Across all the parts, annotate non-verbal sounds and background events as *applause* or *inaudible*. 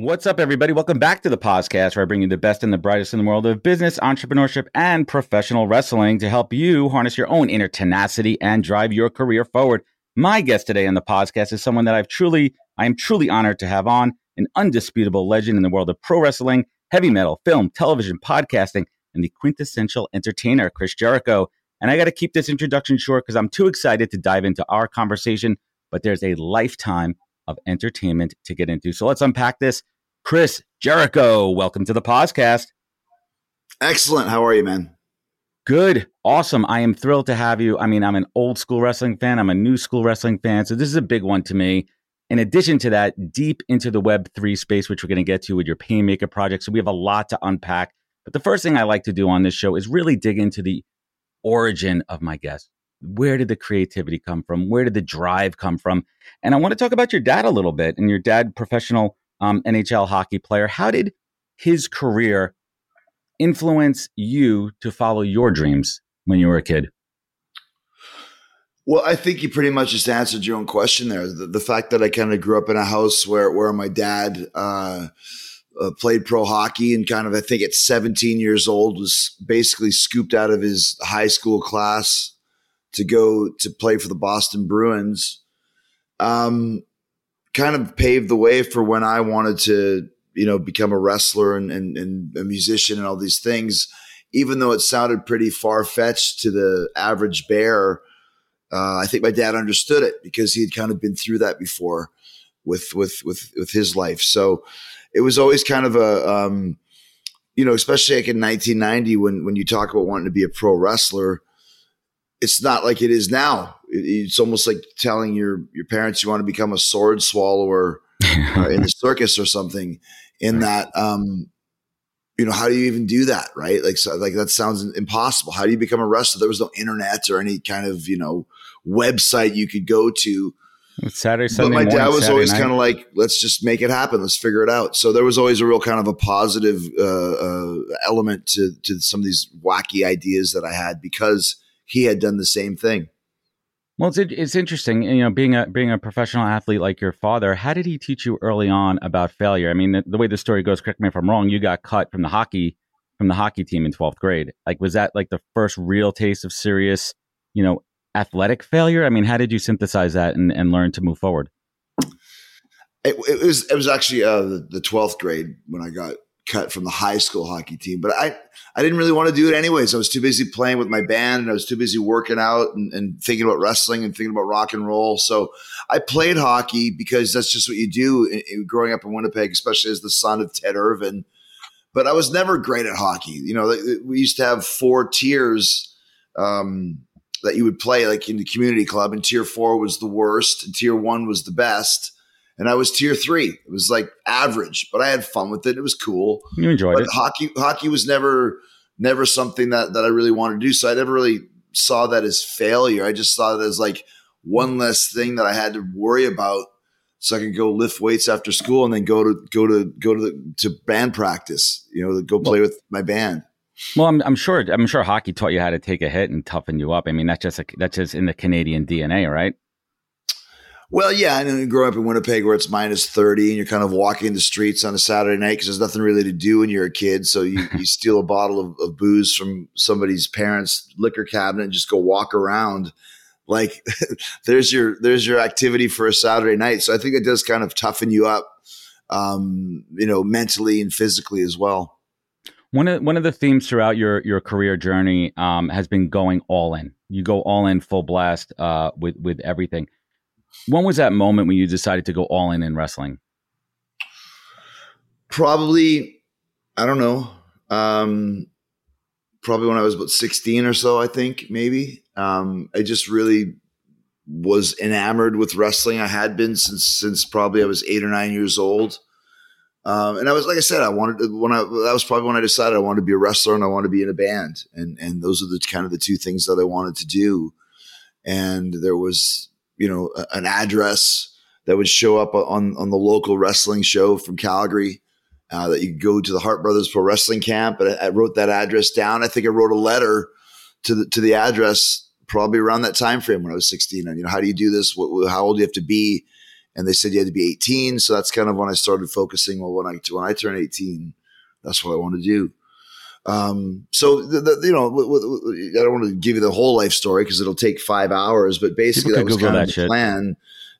What's up, everybody? Welcome back to the podcast where I bring you the best and the brightest in the world of business, entrepreneurship, and professional wrestling to help you harness your own inner tenacity and drive your career forward. My guest today on the podcast is someone that I've truly, I am truly honored to have on, an undisputable legend in the world of pro wrestling, heavy metal, film, television, podcasting, and the quintessential entertainer, Chris Jericho. And I got to keep this introduction short because I'm too excited to dive into our conversation, but there's a lifetime of entertainment to get into. So let's unpack this. Chris Jericho, welcome to the podcast. Excellent. How are you, man? Good. Awesome. I am thrilled to have you. I mean, I'm an old school wrestling fan, I'm a new school wrestling fan. So this is a big one to me. In addition to that, deep into the Web3 space, which we're going to get to with your Painmaker project. So we have a lot to unpack. But the first thing I like to do on this show is really dig into the origin of my guest where did the creativity come from? Where did the drive come from? And I want to talk about your dad a little bit and your dad, professional um, NHL hockey player. How did his career influence you to follow your dreams when you were a kid? Well, I think you pretty much just answered your own question there. The, the fact that I kind of grew up in a house where where my dad uh, uh, played pro hockey and kind of I think at 17 years old was basically scooped out of his high school class to go to play for the Boston Bruins, um, kind of paved the way for when I wanted to, you know, become a wrestler and, and, and a musician and all these things. Even though it sounded pretty far fetched to the average bear, uh, I think my dad understood it because he had kind of been through that before with with with with his life. So it was always kind of a um, you know, especially like in 1990 when when you talk about wanting to be a pro wrestler, it's not like it is now. It's almost like telling your your parents you want to become a sword swallower uh, in the *laughs* circus or something. In that, um, you know, how do you even do that, right? Like, so, like that sounds impossible. How do you become a wrestler? There was no internet or any kind of you know website you could go to. Saturday, Sunday. But my dad was Saturday always kind of like, let's just make it happen. Let's figure it out. So there was always a real kind of a positive uh, uh, element to to some of these wacky ideas that I had because he had done the same thing. Well, it's it's interesting, you know, being a being a professional athlete like your father. How did he teach you early on about failure? I mean, the, the way the story goes, correct me if I'm wrong. You got cut from the hockey from the hockey team in 12th grade. Like, was that like the first real taste of serious, you know, athletic failure? I mean, how did you synthesize that and, and learn to move forward? It, it was it was actually uh, the, the 12th grade when I got cut from the high school hockey team. But I, I didn't really want to do it anyways. I was too busy playing with my band and I was too busy working out and, and thinking about wrestling and thinking about rock and roll. So I played hockey because that's just what you do in, in growing up in Winnipeg, especially as the son of Ted Irvine. But I was never great at hockey. You know, we used to have four tiers um, that you would play, like in the community club, and tier four was the worst, and tier one was the best and I was tier three. It was like average, but I had fun with it. It was cool. You enjoyed but it. Hockey, hockey was never, never something that that I really wanted to do. So I never really saw that as failure. I just saw it as like one less thing that I had to worry about, so I could go lift weights after school and then go to go to go to the, to band practice. You know, go play with my band. Well, I'm, I'm sure I'm sure hockey taught you how to take a hit and toughen you up. I mean, that's just a, that's just in the Canadian DNA, right? Well, yeah, I know growing up in Winnipeg where it's minus 30 and you're kind of walking the streets on a Saturday night because there's nothing really to do when you're a kid. So you, *laughs* you steal a bottle of, of booze from somebody's parents' liquor cabinet and just go walk around. Like *laughs* there's your there's your activity for a Saturday night. So I think it does kind of toughen you up, um, you know, mentally and physically as well. One of one of the themes throughout your your career journey um, has been going all in. You go all in, full blast uh, with with everything. When was that moment when you decided to go all in in wrestling? Probably, I don't know. Um, probably when I was about sixteen or so. I think maybe. Um, I just really was enamored with wrestling. I had been since since probably I was eight or nine years old. Um, and I was like I said, I wanted to, when I that was probably when I decided I wanted to be a wrestler and I wanted to be in a band, and and those are the kind of the two things that I wanted to do. And there was you know an address that would show up on on the local wrestling show from Calgary. Uh, that you go to the Hart Brothers Pro Wrestling Camp, and I, I wrote that address down. I think I wrote a letter to the to the address probably around that time frame when I was 16. And you know, how do you do this? What, how old do you have to be? and they said you had to be 18. So that's kind of when I started focusing. Well, when I when I turn 18, that's what I want to do. Um, so the, the, you know, I don't want to give you the whole life story because it'll take five hours, but basically that was Google kind of the shit. plan.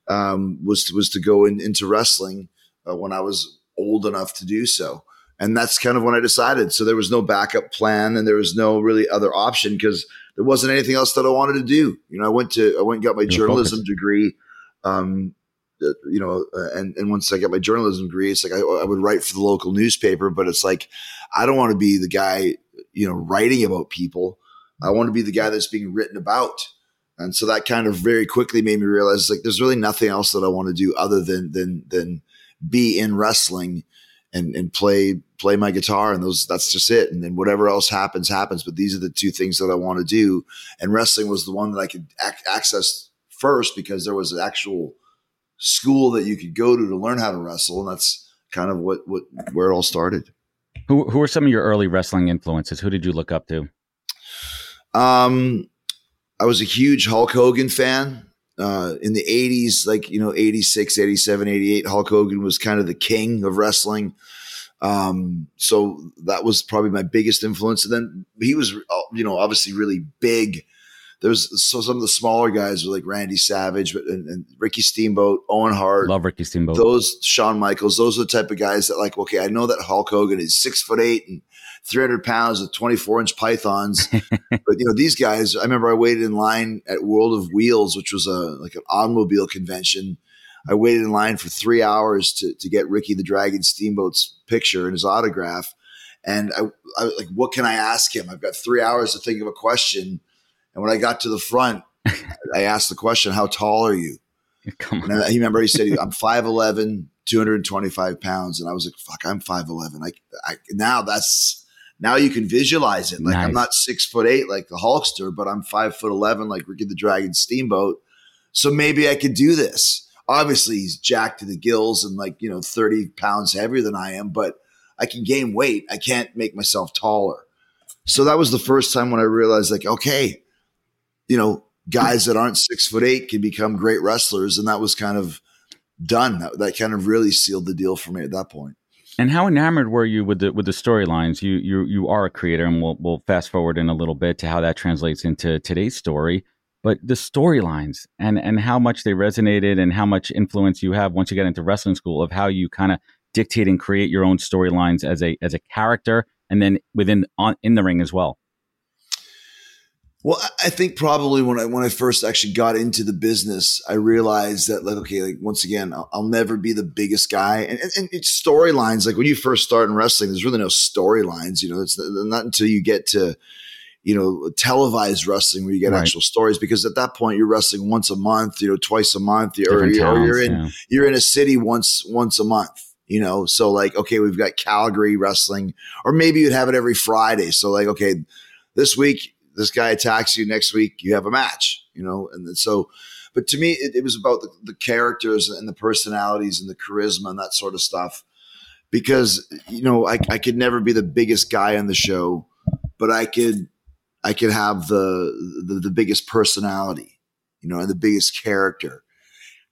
Um, was to, was to go in, into wrestling uh, when I was old enough to do so, and that's kind of when I decided. So there was no backup plan, and there was no really other option because there wasn't anything else that I wanted to do. You know, I went to I went and got my You're journalism focused. degree um, you know, uh, and and once I got my journalism degree, it's like I, I, would write for the local newspaper, but it's like I don't want to be the guy, you know, writing about people. I want to be the guy that's being written about. And so that kind of very quickly made me realize like there's really nothing else that I want to do other than than than be in wrestling and and play play my guitar and those that's just it. And then whatever else happens happens. But these are the two things that I want to do. And wrestling was the one that I could ac- access first because there was an actual school that you could go to to learn how to wrestle, and that's kind of what what where it all started. Who who are some of your early wrestling influences? Who did you look up to? Um, I was a huge Hulk Hogan fan. Uh, in the 80s, like, you know, 86, 87, 88, Hulk Hogan was kind of the king of wrestling. Um, so that was probably my biggest influence. And then he was, uh, you know, obviously really big there's so some of the smaller guys were like Randy Savage and, and, Ricky Steamboat, Owen Hart. Love Ricky Steamboat. Those Shawn Michaels, those are the type of guys that like, okay, I know that Hulk Hogan is six foot eight and 300 pounds with 24 inch pythons. *laughs* but you know, these guys, I remember I waited in line at World of Wheels, which was a like an automobile convention. I waited in line for three hours to, to get Ricky the Dragon Steamboat's picture and his autograph. And I, I like, what can I ask him? I've got three hours to think of a question and when I got to the front, *laughs* I asked the question, How tall are you? Come on. And I, he remember he said, I'm 5'11, 225 pounds. And I was like, Fuck, I'm 5'11. I, I, now that's, now you can visualize it. Like nice. I'm not six foot eight like the Hulkster, but I'm five foot 11 like Ricky the Dragon Steamboat. So maybe I could do this. Obviously, he's jacked to the gills and like, you know, 30 pounds heavier than I am, but I can gain weight. I can't make myself taller. So that was the first time when I realized, like, okay, you know, guys that aren't six foot eight can become great wrestlers. And that was kind of done. That, that kind of really sealed the deal for me at that point. And how enamored were you with the with the storylines? You you you are a creator, and we'll we'll fast forward in a little bit to how that translates into today's story. But the storylines and and how much they resonated, and how much influence you have once you get into wrestling school of how you kind of dictate and create your own storylines as a as a character, and then within on in the ring as well. Well, I think probably when I when I first actually got into the business, I realized that like okay, like once again, I'll, I'll never be the biggest guy, and, and, and it's storylines. Like when you first start in wrestling, there's really no storylines. You know, it's not until you get to you know televised wrestling where you get right. actual stories because at that point you're wrestling once a month, you know, twice a month, or, towns, or you're in yeah. you're in a city once once a month you know so like okay we've got calgary wrestling or maybe you'd have it every friday so like okay this week this guy attacks you next week, you have a match, you know? And so, but to me, it, it was about the, the, characters and the personalities and the charisma and that sort of stuff. Because, you know, I, I could never be the biggest guy on the show, but I could, I could have the, the, the biggest personality, you know, and the biggest character.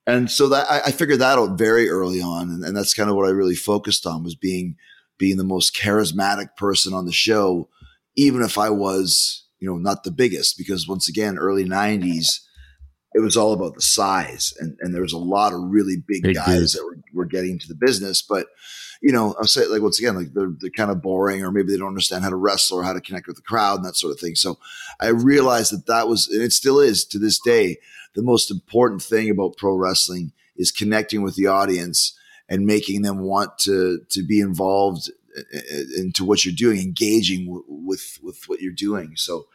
And so that I, I figured that out very early on. And, and that's kind of what I really focused on was being, being the most charismatic person on the show, even if I was you know, not the biggest because once again, early '90s, it was all about the size, and and there was a lot of really big, big guys dudes. that were were getting into the business. But you know, I'll say like once again, like they're they're kind of boring, or maybe they don't understand how to wrestle or how to connect with the crowd and that sort of thing. So I realized that that was, and it still is to this day, the most important thing about pro wrestling is connecting with the audience and making them want to to be involved into what you're doing, engaging with with what you're doing. So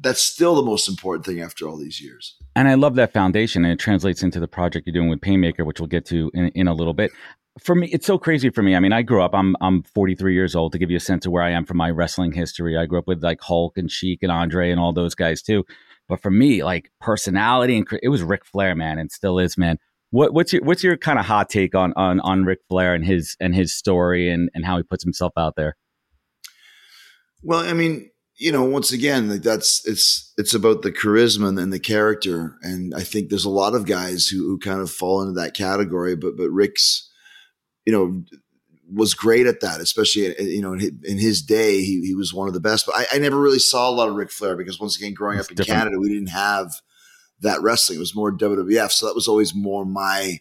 that's still the most important thing after all these years. And I love that foundation, and it translates into the project you're doing with Painmaker, which we'll get to in, in a little bit. For me, it's so crazy for me. I mean, I grew up. I'm I'm 43 years old. To give you a sense of where I am from my wrestling history, I grew up with like Hulk and Sheik and Andre and all those guys too. But for me, like personality and it was Ric Flair, man, and still is, man. What, what's your what's your kind of hot take on on on Ric Flair and his and his story and and how he puts himself out there? Well, I mean, you know, once again, like that's it's it's about the charisma and the character, and I think there's a lot of guys who who kind of fall into that category, but but Ric's, you know, was great at that, especially uh, you know in his day he he was one of the best. But I, I never really saw a lot of Ric Flair because once again, growing up in different. Canada, we didn't have that wrestling. It was more WWF. So that was always more my,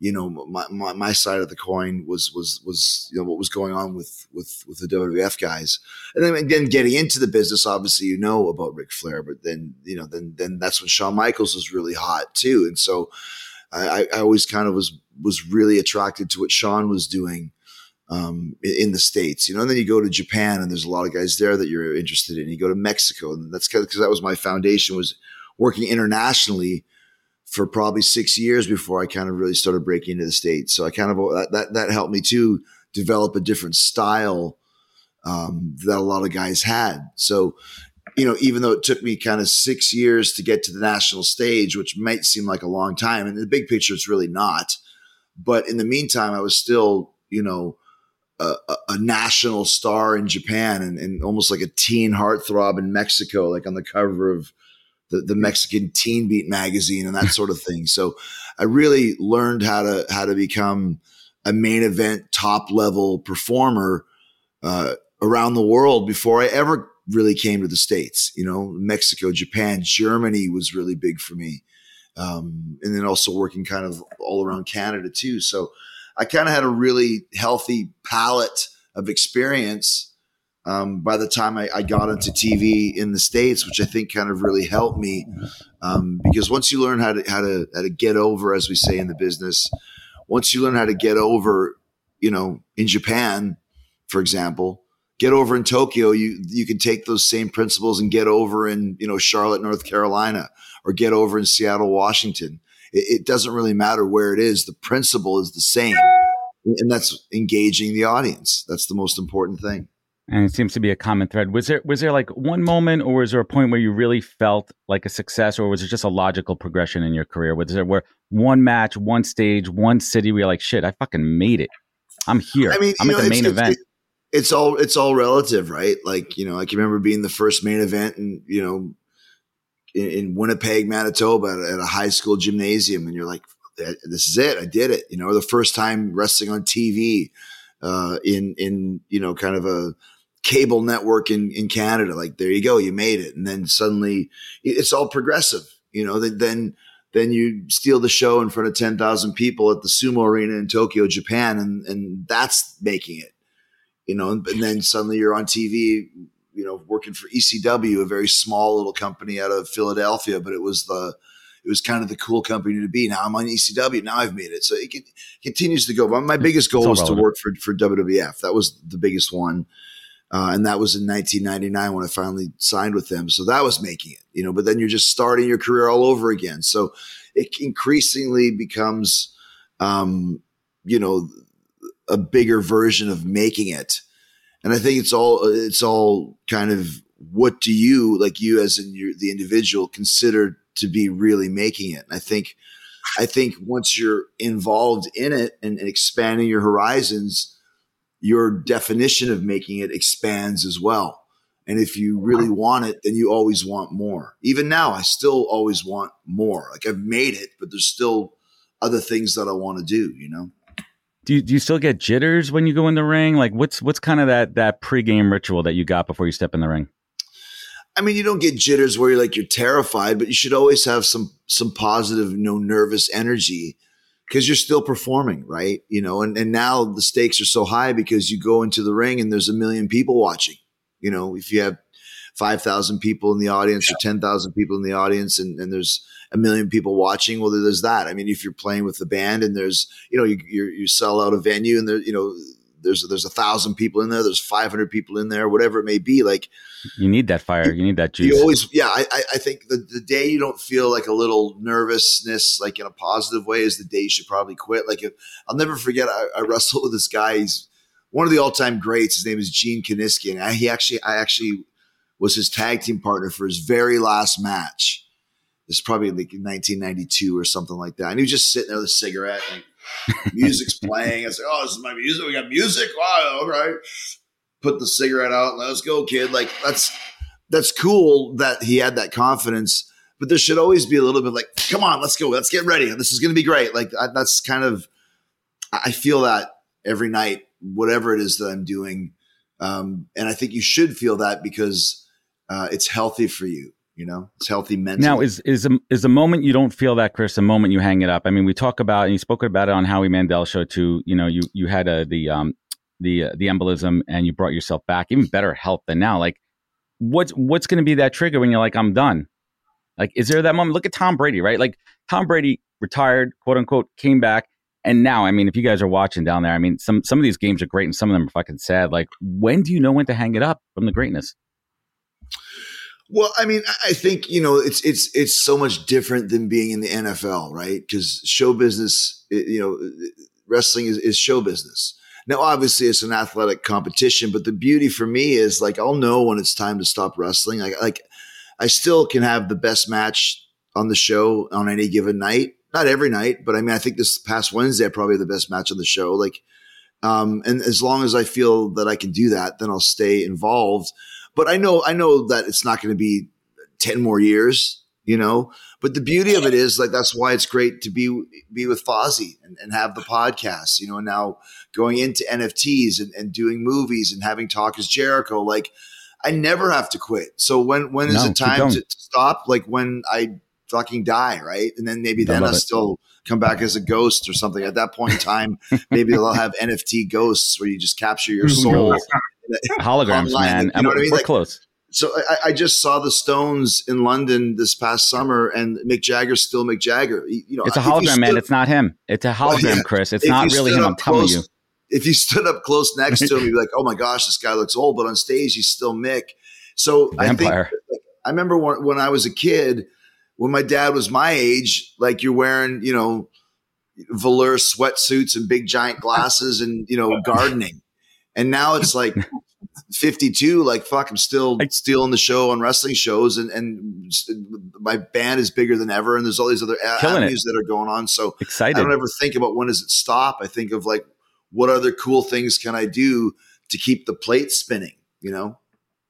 you know, my, my, my, side of the coin was, was, was, you know, what was going on with, with, with the WWF guys. And then again, getting into the business, obviously, you know about Ric Flair, but then, you know, then, then that's when Shawn Michaels was really hot too. And so I, I always kind of was, was really attracted to what Shawn was doing um, in the states, you know. And then you go to Japan, and there's a lot of guys there that you're interested in. You go to Mexico, and that's because that was my foundation was working internationally for probably six years before I kind of really started breaking into the states. So I kind of that that, that helped me to develop a different style um, that a lot of guys had. So you know, even though it took me kind of six years to get to the national stage, which might seem like a long time, and in the big picture, it's really not. But in the meantime, I was still, you know, a, a national star in Japan and, and, almost like a teen heartthrob in Mexico, like on the cover of the, the Mexican Teen Beat magazine and that sort of thing. So I really learned how to how to become a main event top level performer uh, around the world before I ever really came to the states. You know, Mexico, Japan, Germany was really big for me, um, and then also working kind of all around Canada too. So I kind of had a really healthy palette of experience um, by the time I, I, got into TV in the states, which I think kind of really helped me, um, because once you learn how to how to how to get over, as we say in the business, once you learn how to get over, you know, in Japan, for example, get over in Tokyo, you you can take those same principles and get over in you know Charlotte, North Carolina, or get over in Seattle, Washington. It, it doesn't really matter where it is; the principle is the same, and that's engaging the audience. That's the most important thing and it seems to be a common thread. Was there was there like one moment, or was there a point where you really felt like a success, or was it just a logical progression in your career? Was there where one match, one stage, one city where you're like, shit, I fucking made it. I'm here. I mean, I'm at know, the main event. It, it's all it's all relative, right? Like you know, I can remember being the first main event, and you know, in, in Winnipeg, Manitoba, at, at a high school gymnasium, and you're like, this is it, I did it. You know, the first time wrestling on TV. Uh, in in you know kind of a cable network in, in Canada. Like, there you go, you made it. And then suddenly it's all progressive, you know, then, then you steal the show in front of 10,000 people at the sumo arena in Tokyo, Japan. And, and that's making it, you know, and, and then suddenly you're on TV, you know, working for ECW, a very small little company out of Philadelphia, but it was the, it was kind of the cool company to be. Now I'm on ECW. Now I've made it. So it, continues to go. But my biggest goal was to work for, for WWF. That was the biggest one. Uh, and that was in 1999 when I finally signed with them. So that was making it, you know, but then you're just starting your career all over again. So it increasingly becomes, um, you know, a bigger version of making it. And I think it's all, it's all kind of what do you, like you as in your, the individual consider to be really making it. And I think, I think once you're involved in it and, and expanding your horizons, your definition of making it expands as well. And if you really want it, then you always want more. Even now, I still always want more. Like I've made it, but there's still other things that I want to do, you know? Do you, do you still get jitters when you go in the ring? Like what's what's kind of that that pregame ritual that you got before you step in the ring? I mean, you don't get jitters where you're like you're terrified, but you should always have some some positive, you know, nervous energy because you're still performing, right? You know, and, and now the stakes are so high because you go into the ring and there's a million people watching. You know, if you have 5,000 people in the audience yeah. or 10,000 people in the audience and, and there's a million people watching, well, there's that. I mean, if you're playing with the band and there's, you know, you, you sell out a venue and there, you know, there's, there's a thousand people in there, there's 500 people in there, whatever it may be. Like you need that fire. You need that juice. You always, yeah. I, I think the, the day you don't feel like a little nervousness, like in a positive way, is the day you should probably quit. Like if, I'll never forget, I, I wrestled with this guy. He's one of the all time greats. His name is Gene Kiniski, and I, he actually, I actually was his tag team partner for his very last match. This is probably like 1992 or something like that. And he was just sitting there with a cigarette, and music's playing. I said, "Oh, this is my music. We got music. Wow, all right." Put the cigarette out. Let's go, kid. Like that's that's cool that he had that confidence. But there should always be a little bit like, "Come on, let's go. Let's get ready. This is going to be great." Like that's kind of I feel that every night, whatever it is that I'm doing. Um, and I think you should feel that because uh, it's healthy for you. You know, it's healthy mentally. Now, is is a, is a moment you don't feel that, Chris? A moment you hang it up. I mean, we talk about and you spoke about it on Howie Mandel show too. You know, you you had a, the um the uh, the embolism and you brought yourself back, even better health than now. Like, what's what's going to be that trigger when you're like, I'm done? Like, is there that moment? Look at Tom Brady, right? Like, Tom Brady retired, quote unquote, came back, and now, I mean, if you guys are watching down there, I mean, some some of these games are great and some of them are fucking sad. Like, when do you know when to hang it up from the greatness? Well, I mean, I think you know it's it's it's so much different than being in the NFL, right? Because show business, you know, wrestling is, is show business. Now, obviously, it's an athletic competition, but the beauty for me is like I'll know when it's time to stop wrestling. Like, like I still can have the best match on the show on any given night. Not every night, but I mean, I think this past Wednesday, I probably the best match on the show. Like, um, and as long as I feel that I can do that, then I'll stay involved. But I know, I know that it's not going to be 10 more years, you know, but the beauty of it is like, that's why it's great to be, be with Fozzy and, and have the podcast, you know, and now going into NFTs and, and doing movies and having talk is Jericho, like I never have to quit. So when, when is no, it time to, to stop? Like when I fucking die, right? And then maybe then I'll still come back as a ghost or something. At that point in time, *laughs* maybe they'll have NFT ghosts where you just capture your soul *laughs* holograms, man. You know I mean? We're like, close. So I, I, just saw the Stones in London this past summer, and Mick Jagger's still Mick Jagger. You know, it's a hologram, stood, man. It's not him. It's a *laughs* oh, hologram, well, yeah. Chris. It's if not really him. I'm telling you. If you stood up close next to him, you'd be like, "Oh my gosh, this guy looks old," but on stage, he's still Mick. So Vampire. I think like, I remember when, when I was a kid, when my dad was my age, like you're wearing, you know, velour sweatsuits and big giant glasses and you know *laughs* gardening and now it's like 52 like fuck i'm still stealing the show on wrestling shows and and my band is bigger than ever and there's all these other avenues it. that are going on so excited. i don't ever think about when does it stop. I think of like what other cool things can i do to keep the plate spinning you know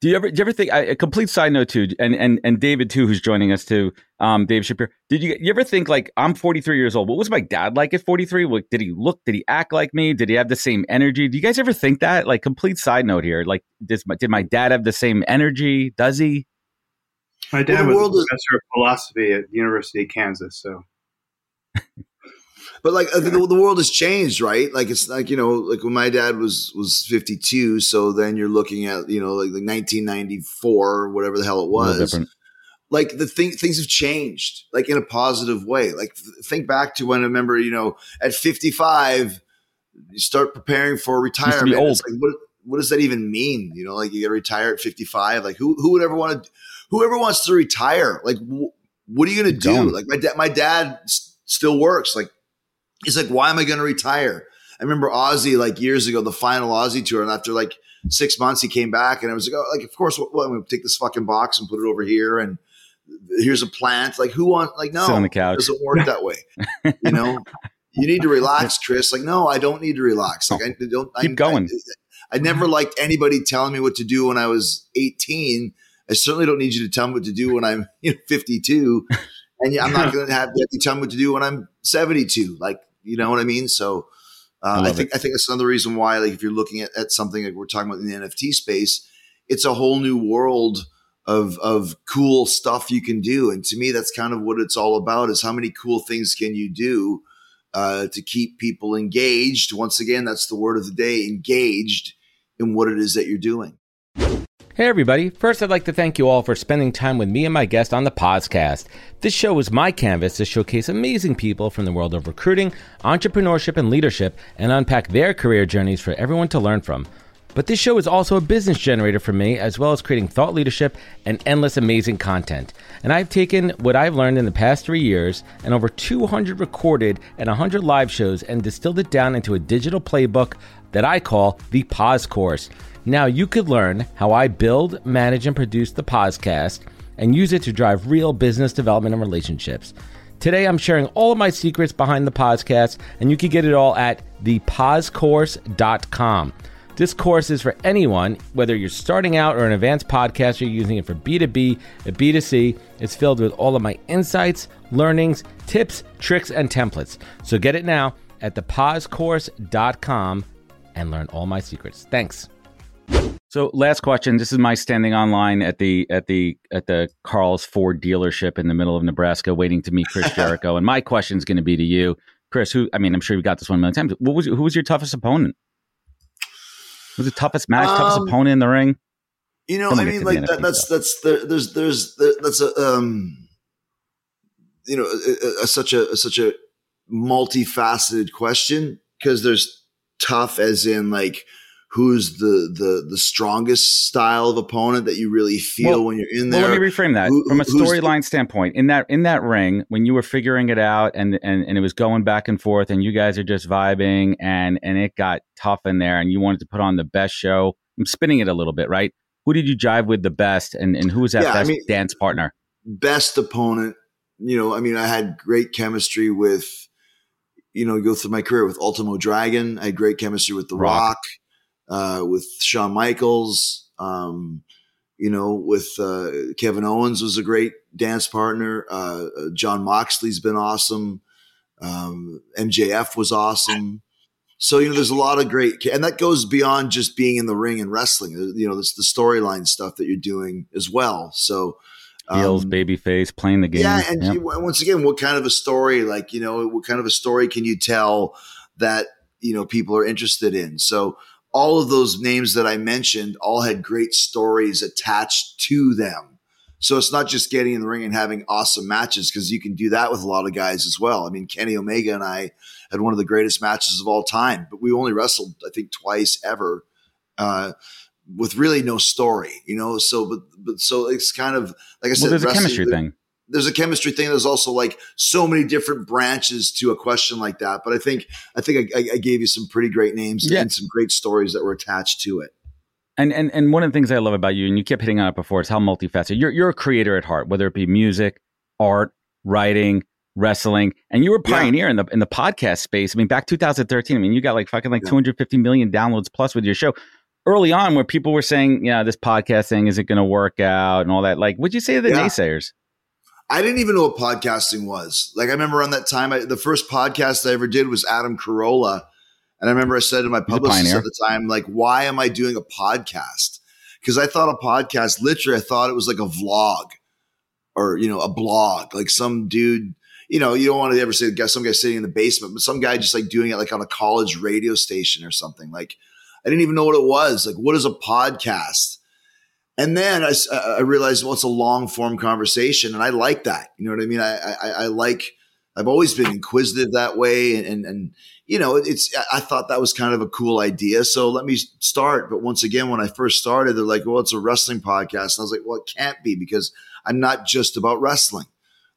do you ever do you ever think a complete side note too, and and and David too, who's joining us too, um, Dave Shapiro. Did you you ever think like I'm 43 years old? What was my dad like at 43? Like, did he look? Did he act like me? Did he have the same energy? Do you guys ever think that? Like, complete side note here. Like, does my, did my dad have the same energy? Does he? My dad well, was a professor of philosophy at the University of Kansas, so *laughs* but like uh, the, the, world has changed, right? Like it's like you know, like when my dad was was fifty two, so then you're looking at you know like the nineteen ninety four, whatever the hell it was. Like the thing, things have changed, like in a positive way. Like think back to when I remember, you know, at fifty five, you start preparing for retirement. Old. Like, what what does that even mean? You know, like you got to retire at fifty five. Like who who would ever want to? Whoever wants to retire, like wh- what are you going to do? Like my dad, my dad still works. Like he's like, why am I going to retire? I remember Ozzy like years ago, the final Ozzy tour, and after like six months, he came back, and I was like, oh, like of course, well, I'm going to take this fucking box and put it over here, and here's a plant. Like who want? Like no, Sit on the couch. It doesn't work that way. you know, *laughs* you need to relax, Chris. Like no, I don't need to relax. Like I don't keep I, going. I, I never liked anybody telling me what to do when I was 18. I certainly don't need you to tell me what to do when I'm you know, 52. And I'm not *laughs* going to have you tell me what to do when I'm 72. Like you know what I mean? So uh, I, I, think it. I think that's another reason why, like, if you're looking at, at something like we're talking about in the NFT space, it's a whole new world of of cool stuff you can do. And to me, that's kind of what it's all about: is how many cool things can you do uh, to keep people engaged. Once again, that's the word of the day engaged in what it is that you're doing. Hey, everybody. First, I'd like to thank you all for spending time with me and my guest on the podcast. This show is my canvas to showcase amazing people from the world of recruiting, entrepreneurship, and leadership and unpack their career journeys for everyone to learn from. But this show is also a business generator for me, as well as creating thought leadership and endless amazing content. And I've taken what I've learned in the past three years and over 200 recorded and 100 live shows and distilled it down into a digital playbook that I call the Pause Course. Now you could learn how I build, manage, and produce the podcast and use it to drive real business development and relationships. Today, I'm sharing all of my secrets behind the podcast, and you can get it all at thepausecourse.com. This course is for anyone, whether you're starting out or an advanced podcaster using it for B2B and B2C. It's filled with all of my insights, learnings, tips, tricks, and templates. So get it now at thepausecourse.com and learn all my secrets. Thanks. So last question. This is my standing online at the at the at the Carl's Ford dealership in the middle of Nebraska, waiting to meet Chris *laughs* Jericho. and my question is going to be to you, Chris. Who I mean, I'm sure you got this one a million times. What was who was your toughest opponent? Who was the toughest match, um, toughest opponent in the ring? You know, I mean, like that, that's that's the, there's there's that's a um, you know, a, a, a, such a such a multifaceted question because there's tough as in like who's the the the strongest style of opponent that you really feel well, when you're in there. Well, let me reframe that Who, from a storyline standpoint. In that in that ring, when you were figuring it out and, and and it was going back and forth, and you guys are just vibing, and and it got tough in there, and you wanted to put on the best show. I'm spinning it a little bit, right? Who did you jive with the best, and and who was that yeah, best I mean, dance partner? Best opponent. You know, I mean, I had great chemistry with. You know, go through my career with Ultimo Dragon. I had great chemistry with The Rock. Rock uh, with Shawn Michaels. Um, you know, with uh, Kevin Owens was a great dance partner. Uh, uh Jon Moxley's been awesome. Um, MJF was awesome. So you know, there's a lot of great, and that goes beyond just being in the ring and wrestling. You know, it's the storyline stuff that you're doing as well. So um, heels, babyface, playing the game. Yeah, and yep. you, once again, what kind of a story? Like you know, what kind of a story can you tell that you know people are interested in? So all of those names that I mentioned all had great stories attached to them. So it's not just getting in the ring and having awesome matches because you can do that with a lot of guys as well. I mean, Kenny Omega and I had one of the greatest matches of all time, but we only wrestled, I think, twice ever, uh, with really no story, you know. So, but, but so it's kind of like I said, well, there's a chemistry thing there's a chemistry thing. There's also like so many different branches to a question like that. But I think I think I, I gave you some pretty great names yeah. and some great stories that were attached to it. And, and and one of the things I love about you, and you kept hitting on it before, is how multifaceted you're. You're a creator at heart, whether it be music, art, writing, wrestling, and you were a pioneer yeah. in the in the podcast space. I mean, back 2013. I mean, you got like fucking like yeah. 250 million downloads plus with your show. Early on, where people were saying, "Yeah, this podcast thing isn't going to work out," and all that, like, what'd you say to the naysayers? I didn't even know what podcasting was. Like I remember around that time, I, the first podcast I ever did was Adam Carolla, and I remember I said to my publicist at the time, like, "Why am I doing a podcast?" Because I thought a podcast, literally, I thought it was like a vlog or you know a blog, like some dude. You know, you don't want to ever say some guy sitting in the basement, but some guy just like doing it like on a college radio station or something. Like, I didn't even know what it was. Like, what is a podcast? And then I, I realized, well, it's a long form conversation, and I like that. You know what I mean? I, I, I like. I've always been inquisitive that way, and, and, and you know, it's. I thought that was kind of a cool idea, so let me start. But once again, when I first started, they're like, "Well, it's a wrestling podcast," and I was like, "Well, it can't be because I'm not just about wrestling."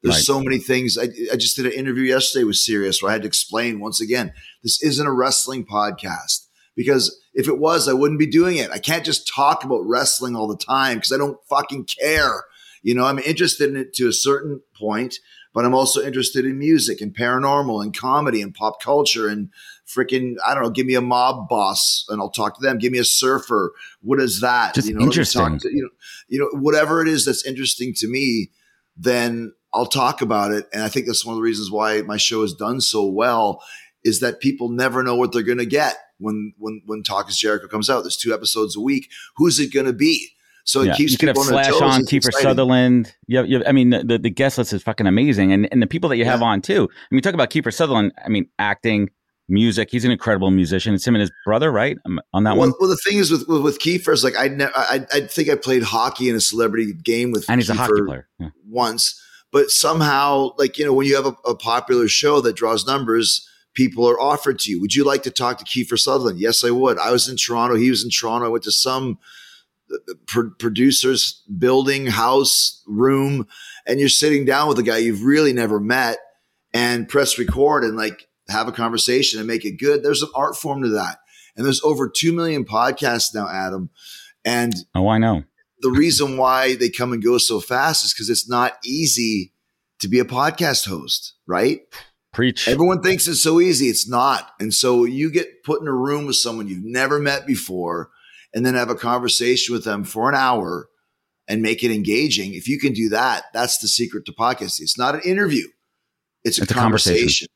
There's right. so many things. I, I just did an interview yesterday with Sirius where I had to explain once again, this isn't a wrestling podcast because if it was, I wouldn't be doing it. I can't just talk about wrestling all the time because I don't fucking care. You know, I'm interested in it to a certain point, but I'm also interested in music and paranormal and comedy and pop culture and freaking, I don't know, give me a mob boss and I'll talk to them. Give me a surfer. What is that? Just you know, interesting. To, you know, you know, whatever it is that's interesting to me, then I'll talk about it. And I think that's one of the reasons why my show has done so well is that people never know what they're going to get when when when Talk is Jericho comes out. There's two episodes a week. Who's it going to be? So it yeah. keeps you could have Slash on Kiefer exciting. Sutherland. You have, you have, I mean, the, the guest list is fucking amazing, and and the people that you have on too. I mean, talk about Kiefer Sutherland. I mean, acting, music. He's an incredible musician. It's him and his brother, right? Um, on that well, one. Well, the thing is with with, with Kiefer is like I, ne- I I think I played hockey in a celebrity game with and he's Kiefer a hockey player yeah. once, but somehow like you know when you have a, a popular show that draws numbers people are offered to you. Would you like to talk to Kiefer Sutherland? Yes, I would. I was in Toronto. He was in Toronto. I went to some uh, producer's building, house, room, and you're sitting down with a guy you've really never met and press record and like have a conversation and make it good. There's an art form to that. And there's over 2 million podcasts now, Adam. And oh, I know. The reason why they come and go so fast is because it's not easy to be a podcast host, right? Preach. Everyone thinks it's so easy. It's not. And so you get put in a room with someone you've never met before and then have a conversation with them for an hour and make it engaging. If you can do that, that's the secret to podcasting. It's not an interview. It's a, it's conversation. a conversation.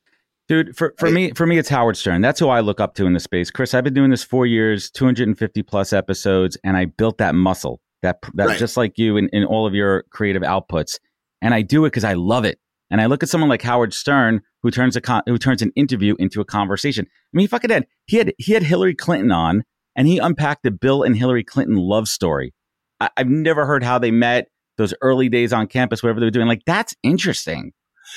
Dude, for, for right? me, for me, it's Howard Stern. That's who I look up to in the space. Chris, I've been doing this four years, 250 plus episodes, and I built that muscle. That that right. just like you in, in all of your creative outputs. And I do it because I love it. And I look at someone like Howard Stern, who turns a con- who turns an interview into a conversation. I mean, he fucking had he had he had Hillary Clinton on and he unpacked the Bill and Hillary Clinton love story. I- have never heard how they met, those early days on campus, whatever they were doing. Like, that's interesting.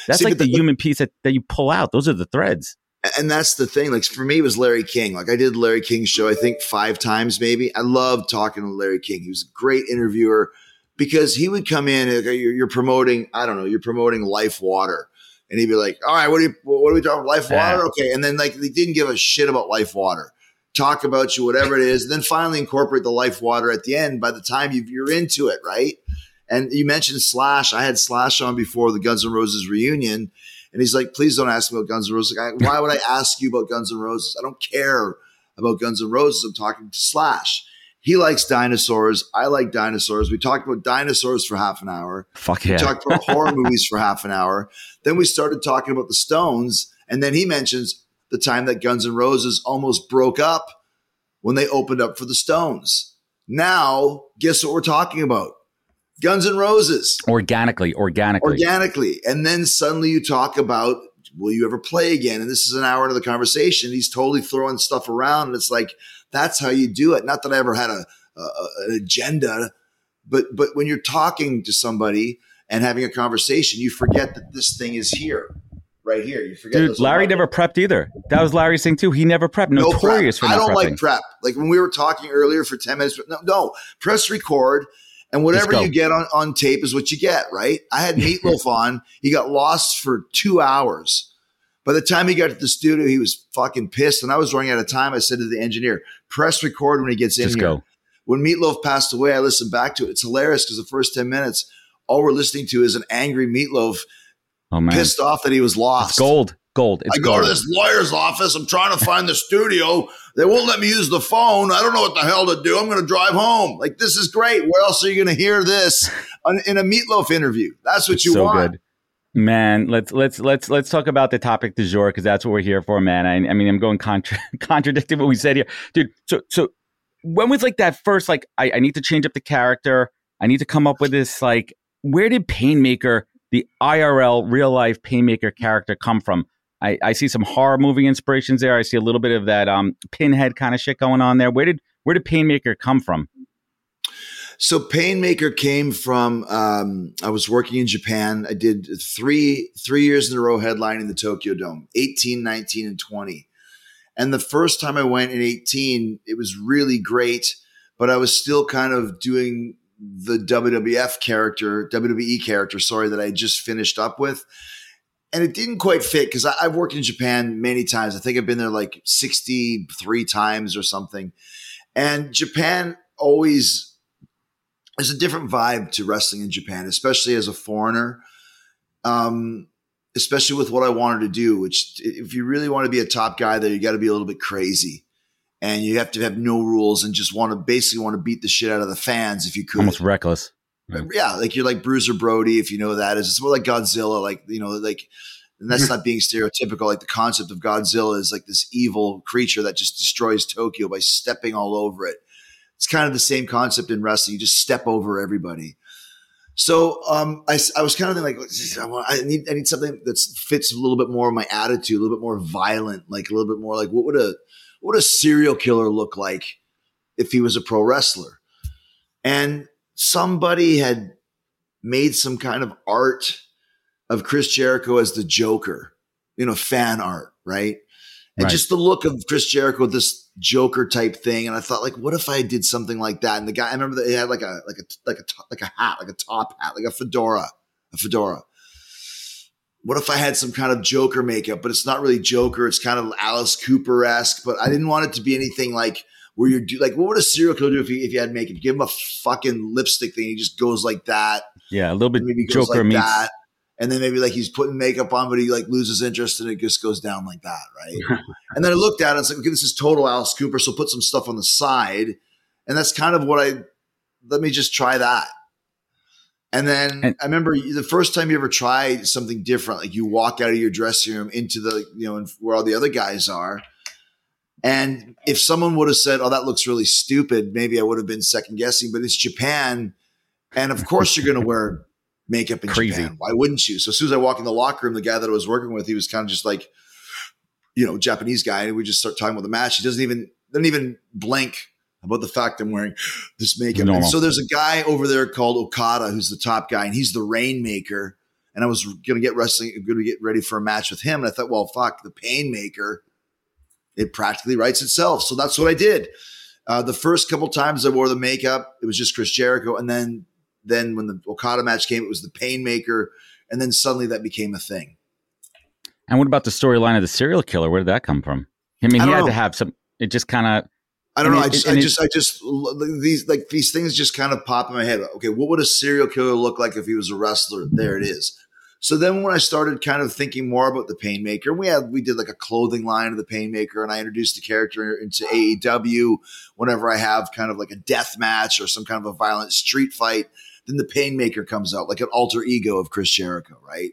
That's See, like the, the, human piece that, that you pull out. Those are the threads. And that's the thing. Like for me, it was Larry King. Like I did Larry King's show, I think five times maybe. I loved talking to Larry King. He was a great interviewer because he would come in. You're, you're promoting, I don't know, you're promoting Life Water, and he'd be like, "All right, what are you, what are we talking? About? Life Water, okay?" And then like they didn't give a shit about Life Water talk about you, whatever it is, and then finally incorporate the life water at the end by the time you are into it, right? And you mentioned Slash. I had Slash on before the Guns N' Roses reunion, and he's like, "Please don't ask me about Guns N' Roses. Why would I ask you about Guns N' Roses? I don't care about Guns N' Roses. I'm talking to Slash. He likes dinosaurs. I like dinosaurs. We talked about dinosaurs for half an hour. Fuck yeah. We talked about *laughs* horror movies for half an hour. Then we started talking about the Stones, and then he mentions the time that Guns N' Roses almost broke up when they opened up for the Stones. Now, guess what we're talking about? Guns N' Roses. Organically, organically. Organically. And then suddenly you talk about, will you ever play again? And this is an hour into the conversation. He's totally throwing stuff around. And it's like, that's how you do it. Not that I ever had a, a an agenda, but but when you're talking to somebody and having a conversation, you forget that this thing is here right here. You forget. Dude, Larry never prepped either. That was Larry's thing too. He never prepped. No Notorious prep. for I don't prepping. like prep. Like when we were talking earlier for ten minutes. No, no. Press record. And whatever you get on, on tape is what you get, right? I had *laughs* Meatloaf on. He got lost for two hours. By the time he got to the studio, he was fucking pissed. And I was running out of time. I said to the engineer, press record when he gets in Just here. Go. When Meatloaf passed away, I listened back to it. It's hilarious because the first 10 minutes, all we're listening to is an angry Meatloaf oh, man. pissed off that he was lost. It's gold gold. It's I go gold. to this lawyer's office. I'm trying to find the studio. They won't let me use the phone. I don't know what the hell to do. I'm going to drive home. Like this is great. Where else are you going to hear this in a meatloaf interview? That's what it's you so want. Good. Man, let's let's let's let's talk about the topic du jour because that's what we're here for, man. I, I mean, I'm going contra- *laughs* contradicting what we said here, dude. So so when was like that first like I, I need to change up the character. I need to come up with this like where did Painmaker, the IRL real life Painmaker character, come from? I, I see some horror movie inspirations there. I see a little bit of that um, pinhead kind of shit going on there. Where did where did Painmaker come from? So Painmaker came from um, I was working in Japan. I did three three years in a row headlining the Tokyo Dome, 18, 19, and 20. And the first time I went in 18, it was really great, but I was still kind of doing the WWF character, WWE character, sorry, that I just finished up with and it didn't quite fit because I've worked in Japan many times. I think I've been there like 63 times or something. And Japan always is a different vibe to wrestling in Japan, especially as a foreigner. Um, especially with what I wanted to do, which if you really want to be a top guy there, you got to be a little bit crazy. And you have to have no rules and just want to basically want to beat the shit out of the fans if you could. Almost reckless. Yeah, like you're like Bruiser Brody, if you know that is. It's more like Godzilla, like you know, like and that's *laughs* not being stereotypical. Like the concept of Godzilla is like this evil creature that just destroys Tokyo by stepping all over it. It's kind of the same concept in wrestling. You just step over everybody. So um, I, I was kind of like, I need I need something that fits a little bit more of my attitude, a little bit more violent, like a little bit more like what would a what a serial killer look like if he was a pro wrestler? And somebody had made some kind of art of Chris Jericho as the Joker, you know, fan art, right? And right. just the look of Chris Jericho, this Joker type thing. And I thought, like, what if I did something like that? And the guy, I remember that he had like a like a like a like a hat, like a top hat, like a fedora, a fedora. What if I had some kind of Joker makeup, but it's not really Joker? It's kind of Alice Cooper esque, but I didn't want it to be anything like where you're do like what would a serial killer do if you if you had makeup? Give him a fucking lipstick thing. He just goes like that. Yeah, a little bit maybe Joker like meets that and then maybe like he's putting makeup on, but he like loses interest and it just goes down like that, right? *laughs* and then I looked at it, it's like, okay, this is total Alice Cooper, so put some stuff on the side, and that's kind of what I. Let me just try that. And then and, I remember the first time you ever tried something different, like you walk out of your dressing room into the you know where all the other guys are. And if someone would have said, "Oh, that looks really stupid," maybe I would have been second guessing. But it's Japan, and of course you're going to wear makeup in Crazy. Japan. Why wouldn't you? So as soon as I walk in the locker room, the guy that I was working with, he was kind of just like, you know, Japanese guy, and we just start talking about the match. He doesn't even doesn't even blink about the fact I'm wearing this makeup. And so there's a guy over there called Okada who's the top guy, and he's the rainmaker. And I was gonna get wrestling, gonna get ready for a match with him. And I thought, well, fuck, the painmaker, it practically writes itself. So that's what I did. Uh, the first couple times I wore the makeup, it was just Chris Jericho, and then then when the Okada match came, it was the Painmaker, and then suddenly that became a thing. And what about the storyline of the serial killer? Where did that come from? I mean, I he had know. to have some. It just kind of. I don't know. I just, I just, I just, these like these things just kind of pop in my head. Okay, what would a serial killer look like if he was a wrestler? There it is. So then when I started kind of thinking more about the Painmaker, we had we did like a clothing line of the Painmaker, and I introduced the character into AEW. Whenever I have kind of like a death match or some kind of a violent street fight, then the Painmaker comes out, like an alter ego of Chris Jericho, right?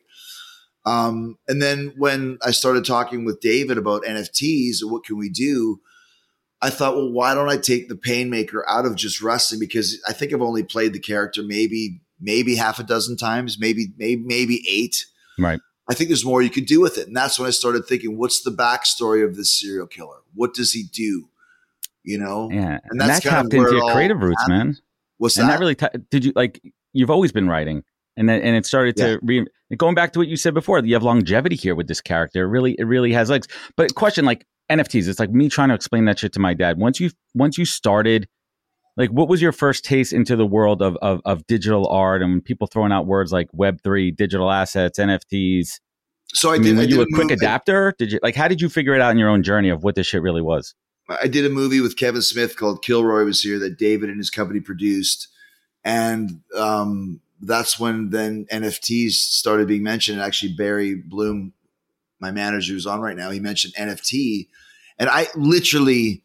Um, and then when I started talking with David about NFTs and what can we do, I thought, well, why don't I take the Painmaker out of just wrestling? Because I think I've only played the character maybe maybe half a dozen times, maybe maybe maybe eight. Right. I think there's more you could do with it, and that's when I started thinking, what's the backstory of this serial killer? What does he do? You know, yeah, and that's and that kind of into your creative roots, happened. man. What's and that? really t- did you like? You've always been writing, and then and it started to yeah. re- going back to what you said before. You have longevity here with this character. It really, it really has legs. But question like NFTs, it's like me trying to explain that shit to my dad. Once you once you started, like, what was your first taste into the world of of, of digital art and people throwing out words like Web three, digital assets, NFTs? So I, I did. Mean, were I you a quick move, adapter? Did you like? How did you figure it out in your own journey of what this shit really was? I did a movie with Kevin Smith called Kilroy was here that David and his company produced and um, that's when then NFTs started being mentioned. And actually, Barry Bloom, my manager, who's on right now, he mentioned NFT, and I literally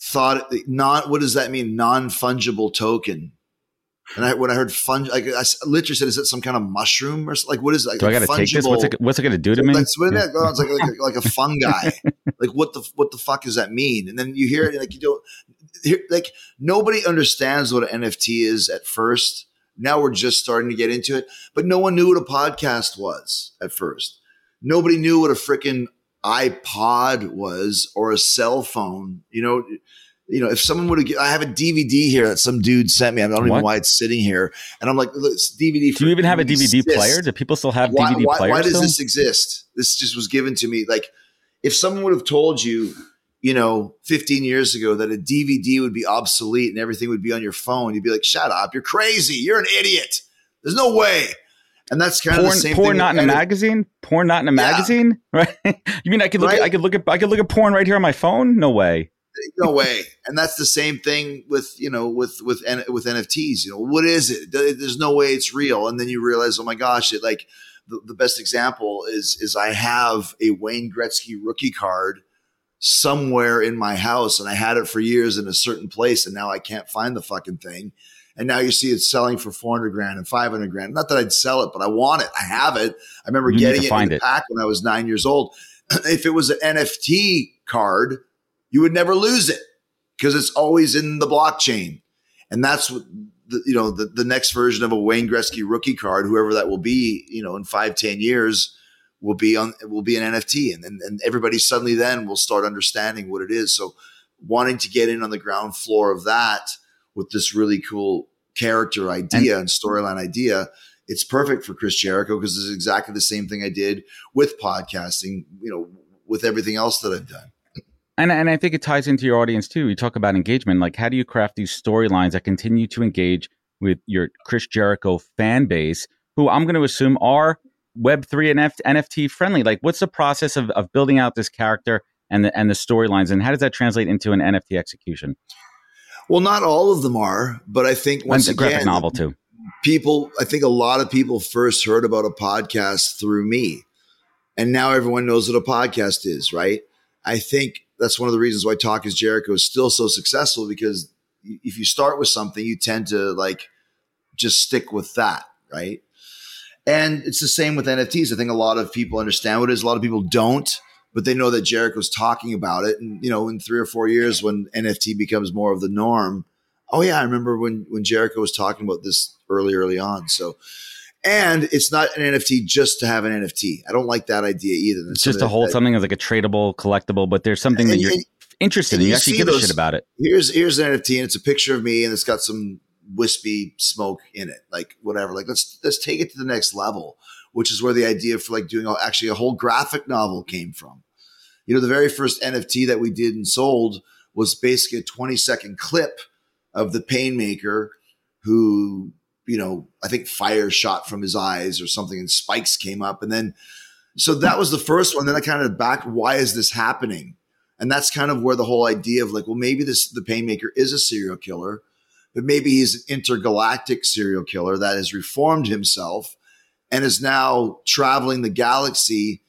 thought not what does that mean non fungible token. And I, when I heard fun, like I literally said, is it some kind of mushroom or like what is it? Like do I got to take this? What's it, what's it going to do to me? That's what yeah. it, it's like, like, like a fungi. *laughs* like what the what the fuck does that mean? And then you hear it like you don't hear, like nobody understands what an NFT is at first. Now we're just starting to get into it, but no one knew what a podcast was at first. Nobody knew what a freaking iPod was or a cell phone. You know, you know, if someone would have, I have a DVD here that some dude sent me. I don't what? even know why it's sitting here, and I'm like, it's DVD. Do you even have a DVD exists. player? Do people still have why, DVD why, players? Why does still? this exist? This just was given to me. Like, if someone would have told you you know, 15 years ago that a DVD would be obsolete and everything would be on your phone, you'd be like, shut up, you're crazy, you're an idiot. There's no way. And that's kind porn, of the same porn thing. not in a magazine? Porn not in a yeah. magazine? *laughs* Right? you mean I could look right? at I could look at I could look at porn right here on my phone? No way. No way. And that's the same thing with, you know, with with with NFTs, you know. What is it? There's no way it's real. And then you realize, "Oh my gosh, it like the, the best example is is I have a Wayne Gretzky rookie card somewhere in my house and I had it for years in a certain place and now I can't find the fucking thing. And now you see it's selling for 400 grand and 500 grand. Not that I'd sell it, but I want it. I have it. I remember you getting it in the it. pack when I was nine years old. *clears throat* if it was an NFT card, you would never lose it. because it's always in the blockchain. And that's what the, you know the, the next version of a Wayne Gretzky rookie card, whoever that will be, you know, in five ten years, will be on will be an NFT, and, and and everybody suddenly then will start understanding what it is. So, wanting to get in on the ground floor of that with this really cool character idea and, and storyline idea, it's perfect for Chris Jericho because it's exactly the same thing I did with podcasting. You know, with everything else that I've done. And, and I think it ties into your audience too. You talk about engagement. Like, how do you craft these storylines that continue to engage with your Chris Jericho fan base, who I'm going to assume are Web3 and F- NFT friendly? Like, what's the process of, of building out this character and the, and the storylines? And how does that translate into an NFT execution? Well, not all of them are, but I think once and again, graphic novel too. People, I think a lot of people first heard about a podcast through me, and now everyone knows what a podcast is, right? I think that's one of the reasons why Talk is Jericho is still so successful because if you start with something, you tend to like just stick with that, right? And it's the same with NFTs. I think a lot of people understand what it is. A lot of people don't, but they know that Jericho's talking about it. And you know, in three or four years, when NFT becomes more of the norm, oh yeah, I remember when when Jericho was talking about this early, early on. So and it's not an NFT just to have an NFT. I don't like that idea either. It's just to hold that, something as like a tradable, collectible, but there's something and, that you're and, interested in. You, you actually give those, a shit about it. Here's here's an NFT, and it's a picture of me, and it's got some wispy smoke in it, like whatever. Like let's let's take it to the next level, which is where the idea for like doing actually a whole graphic novel came from. You know, the very first NFT that we did and sold was basically a 20 second clip of the Painmaker who you know, I think fire shot from his eyes or something, and spikes came up. And then, so that was the first one. Then I kind of back, why is this happening? And that's kind of where the whole idea of like, well, maybe this the Painmaker is a serial killer, but maybe he's an intergalactic serial killer that has reformed himself and is now traveling the galaxy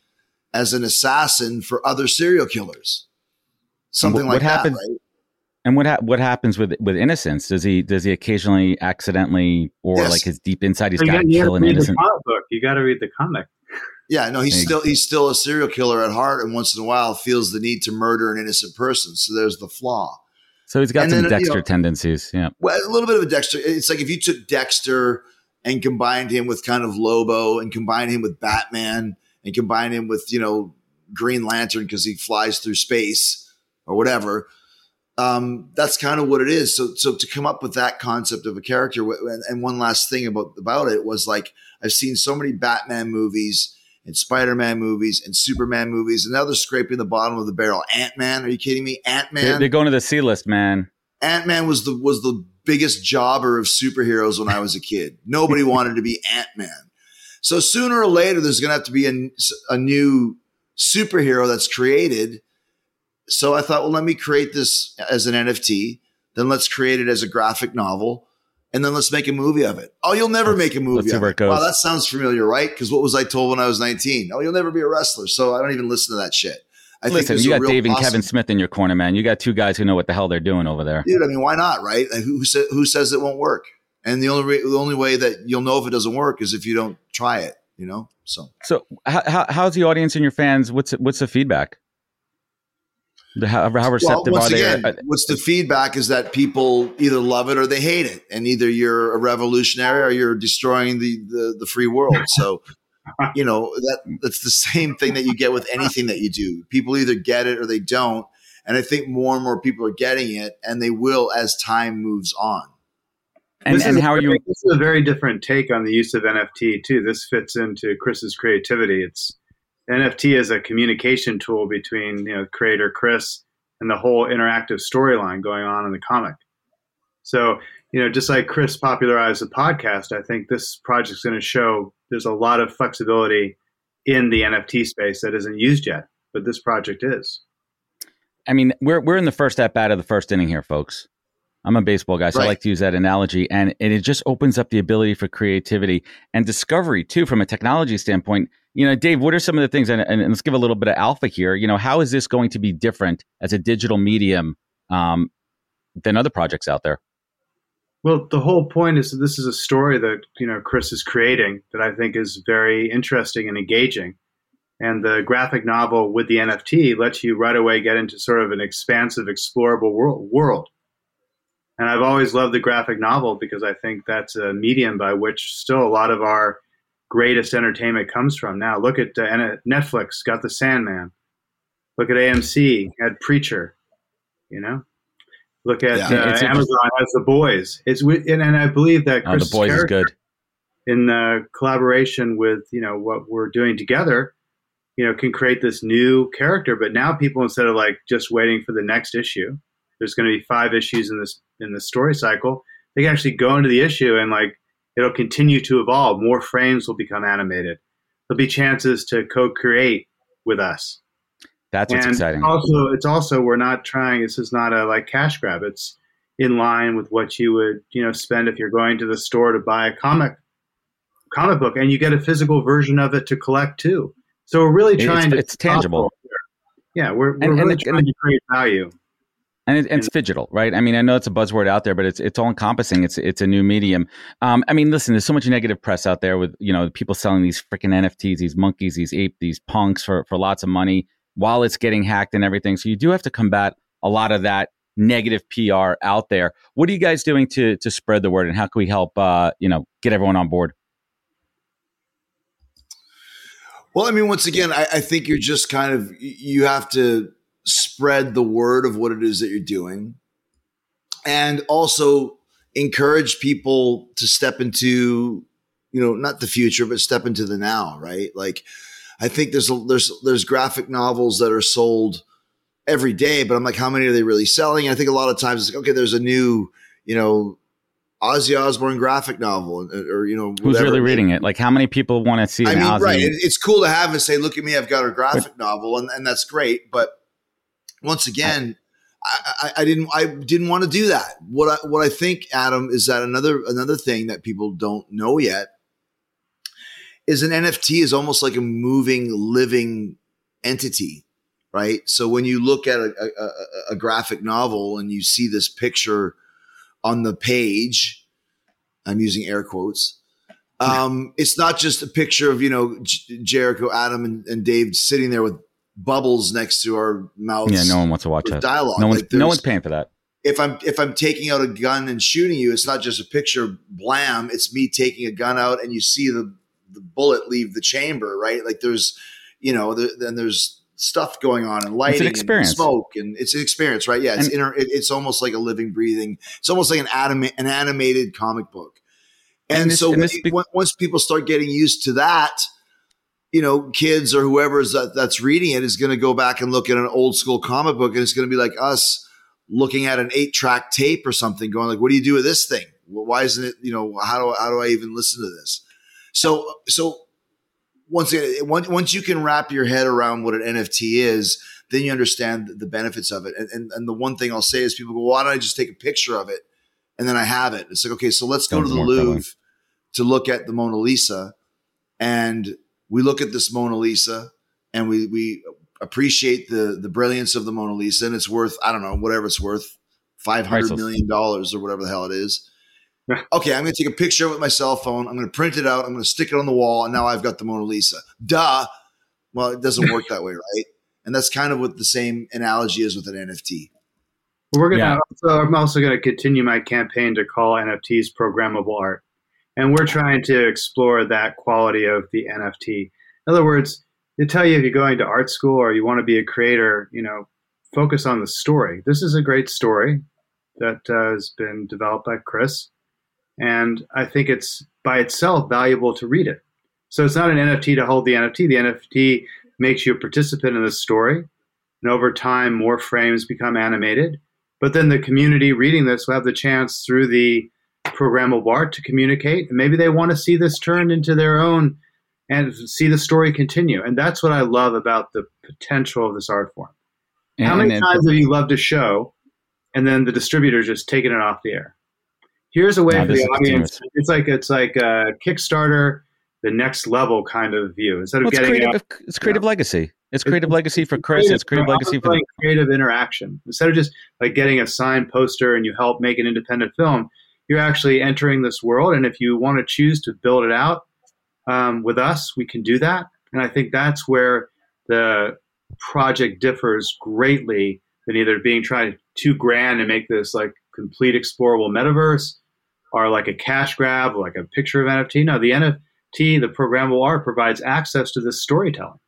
as an assassin for other serial killers. Something what, like what that. Happened, right? And what ha- what happens with with innocence? Does he does he occasionally accidentally or yes. like his deep inside he's got to kill an innocent? book. You got to read the comic. Yeah, no, he's still he's still a serial killer at heart, and once in a while feels the need to murder an innocent person. So there's the flaw. So he's got and some then, Dexter you know, tendencies. Yeah, well, a little bit of a Dexter. It's like if you took Dexter and combined him with kind of Lobo, and combined him with Batman, and combined him with you know Green Lantern because he flies through space or whatever um, that's kind of what it is. So, so to come up with that concept of a character, and, and, one last thing about about it was like I've seen so many Batman movies and Spider Man movies and Superman movies, and now they're scraping the bottom of the barrel. Ant Man, are you kidding me? Ant Man, they're, going to the C list, man. Ant Man was the was the biggest jobber of superheroes when I was a kid. Nobody *laughs* wanted to be Ant Man. So sooner or later, there's going to have to be a, a new superhero that's created so I thought, well, let me create this as an NFT. Then let's create it as a graphic novel. And then let's make a movie of it. Oh, you'll never make a movie of it. goes. Wow, that sounds familiar, right? Because what was I told when I was 19? Oh, you'll never be a wrestler. So I don't even listen to that shit. I Listen, you got Dave and Kevin Smith in your corner, man. You got two guys who know what the hell they're doing over there. Dude, I mean, why not, right? Who, sa- who says it won't work? And the only re- the only way that you'll know if it doesn't work is if you don't try it, you know. So, so how, how's the audience and your fans? What's what's the feedback? How, how receptive well, are they? Again, uh, what's the feedback is that people either love it or they hate it, and either you're a revolutionary or you're destroying the the, the free world. So, *laughs* you know that that's the same thing that you get with anything that you do. People either get it or they don't, and I think more and more people are getting it, and they will as time moves on. And, and how are you? This is a very different take on the use of NFT too. This fits into Chris's creativity. It's NFT is a communication tool between you know creator Chris and the whole interactive storyline going on in the comic. So you know, just like Chris popularized the podcast, I think this project is going to show there's a lot of flexibility in the NFT space that isn't used yet, but this project is. I mean, we're we're in the first at bat of the first inning here, folks. I'm a baseball guy, so right. I like to use that analogy, and, and it just opens up the ability for creativity and discovery too, from a technology standpoint you know, Dave, what are some of the things, and, and, let's give a little bit of alpha here. You know, how is this going to be different as a digital medium um, than other projects out there? Well, the whole point is that this is a story that you know Chris is creating that I think is very interesting and engaging. And the graphic novel with the NFT lets you right away get into sort of an expansive, explorable world. world. And I've always loved the graphic novel because I think that's a medium by which still a lot of our greatest entertainment comes from. Now, look at uh, Netflix, got The Sandman. Look at AMC, had Preacher. You know, look at yeah, uh, Amazon has The Boys. It's and, and I believe that Chris oh, The Boys is good in uh, collaboration with you know what we're doing together. You know, can create this new character. But now people, instead of like just waiting for the next issue, there's going to be five issues in this in the story cycle. They can actually go into the issue and like it'll continue to evolve. More frames will become animated. There'll be chances to co-create with us. That's what's and exciting. Also, it's also we're not trying. This is not a like cash grab. It's in line with what you would you know spend if you're going to the store to buy a comic comic book, and you get a physical version of it to collect too. So we're really trying it's, to. It's tangible. Yeah, we're, we're and, really and trying to create value and it, it's digital, right? I mean, I know it's a buzzword out there, but it's it's all encompassing. It's it's a new medium. Um, I mean, listen, there's so much negative press out there with you know people selling these freaking NFTs, these monkeys, these ape, these punks for for lots of money while it's getting hacked and everything. So you do have to combat a lot of that negative PR out there. What are you guys doing to to spread the word, and how can we help uh, you know get everyone on board? Well, I mean, once again, I, I think you're just kind of you have to spread the word of what it is that you're doing and also encourage people to step into you know not the future but step into the now right like i think there's a, there's there's graphic novels that are sold every day but i'm like how many are they really selling and i think a lot of times it's like okay there's a new you know Ozzy Osbourne graphic novel, uh, uh, or you know, who's really reading it? Like, how many people want to see? I mean, Ozzy? right? It's cool to have and say, "Look at me, I've got a graphic novel," and, and that's great. But once again, I, I, I, didn't I didn't want to do that. What I what I think, Adam, is that another another thing that people don't know yet is an NFT is almost like a moving, living entity, right? So when you look at a, a, a graphic novel and you see this picture on the page, I'm using air quotes. Um, it's not just a picture of you know J- Jericho, Adam, and, and Dave sitting there with bubbles next to our mouths. Yeah, no one wants to watch that. Dialogue. No one's, like no one's paying for that. If I'm if I'm taking out a gun and shooting you, it's not just a picture blam. It's me taking a gun out and you see the the bullet leave the chamber, right? Like there's, you know, there, then there's stuff going on and lighting and smoke and it's an experience, right? Yeah, it's and, inter, it, it's almost like a living, breathing. It's almost like an anima- an animated comic book. And, and this, so and this, once people start getting used to that, you know, kids or whoever is that, that's reading it is going to go back and look at an old school comic book and it's going to be like us looking at an eight track tape or something going like, what do you do with this thing? Why isn't it, you know, how do, how do I even listen to this? So, so once again, once you can wrap your head around what an NFT is, then you understand the benefits of it. And, and, and the one thing I'll say is people go, well, why don't I just take a picture of it? And then I have it. It's like, okay, so let's go to the Louvre to look at the Mona Lisa and we look at this Mona Lisa and we we appreciate the the brilliance of the Mona Lisa, and it's worth I don't know whatever it's worth, five hundred million dollars or whatever the hell it is. okay, I'm going to take a picture with my cell phone. I'm going to print it out. I'm going to stick it on the wall, and now I've got the Mona Lisa. Duh. Well, it doesn't work that way, right? And that's kind of what the same analogy is with an NFT. We're gonna. Yeah. Also, I'm also going to continue my campaign to call NFTs programmable art and we're trying to explore that quality of the NFT. In other words, they tell you if you're going to art school or you want to be a creator, you know, focus on the story. This is a great story that uh, has been developed by Chris, and I think it's by itself valuable to read it. So it's not an NFT to hold the NFT. The NFT makes you a participant in the story, and over time, more frames become animated. But then the community reading this will have the chance through the programmable art to communicate. And maybe they want to see this turned into their own and see the story continue. And that's what I love about the potential of this art form. And How many times have you loved a show and then the distributor just taking it off the air? Here's a way for the audience. It's like it's like a Kickstarter, the next level kind of view. Instead of well, getting creative, out, it's creative you know, legacy. It's creative it's, legacy for Chris. Creative, it's creative legacy for like creative interaction. Instead of just like getting a signed poster and you help make an independent film, you're actually entering this world. And if you want to choose to build it out um, with us, we can do that. And I think that's where the project differs greatly than either being trying too grand and make this like complete explorable metaverse or like a cash grab, like a picture of NFT. No, the NFT, the programmable art, provides access to this storytelling.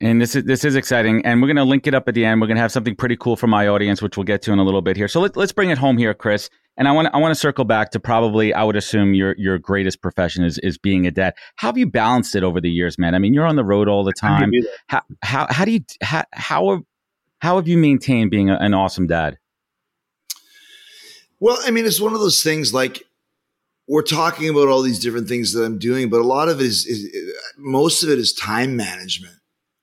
And this is this is exciting, and we're going to link it up at the end. We're going to have something pretty cool for my audience, which we'll get to in a little bit here. So let, let's bring it home here, Chris. And I want I want to circle back to probably I would assume your your greatest profession is is being a dad. How have you balanced it over the years, man? I mean, you're on the road all the time. How how how do you how how, how have you maintained being a, an awesome dad? Well, I mean, it's one of those things like we're talking about all these different things that I'm doing, but a lot of it is, is most of it is time management,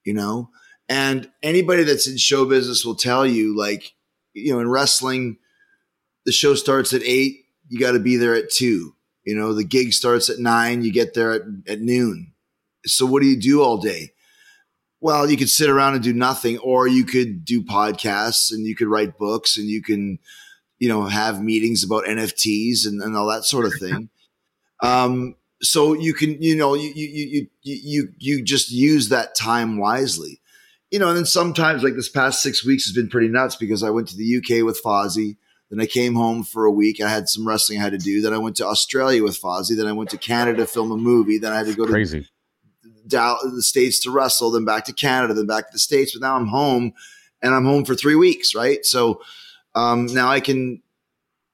you know? And anybody that's in show business will tell you, like, you know, in wrestling, the show starts at eight, you got to be there at two. You know, the gig starts at nine, you get there at, at noon. So what do you do all day? Well, you could sit around and do nothing, or you could do podcasts and you could write books and you can, you know, have meetings about NFTs and, and all that sort of thing. *laughs* Um, so you can, you know, you, you, you, you, you just use that time wisely, you know, and then sometimes like this past six weeks has been pretty nuts because I went to the UK with Fozzy. Then I came home for a week. I had some wrestling I had to do. Then I went to Australia with Fozzy. Then I went to Canada to film a movie. Then I had to go to Crazy. the States to wrestle. Then back to Canada. Then back to the States. But now I'm home, and I'm home for three weeks. Right. So um, now I can,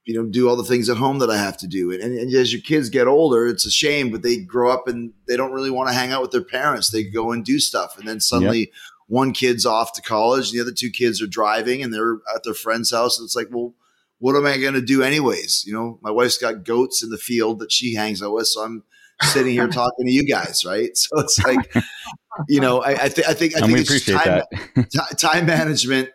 you know, do all the things at home that I have to do. And, and as your kids get older, it's a shame, but they grow up and they don't really want to hang out with their parents. They go and do stuff, and then suddenly. Yep. One kid's off to college, and the other two kids are driving, and they're at their friend's house. And it's like, well, what am I going to do anyways? You know, my wife's got goats in the field that she hangs out with, so I'm sitting here *laughs* talking to you guys, right? So it's like, *laughs* you know, I, I, th- I think I think it's time, t- time management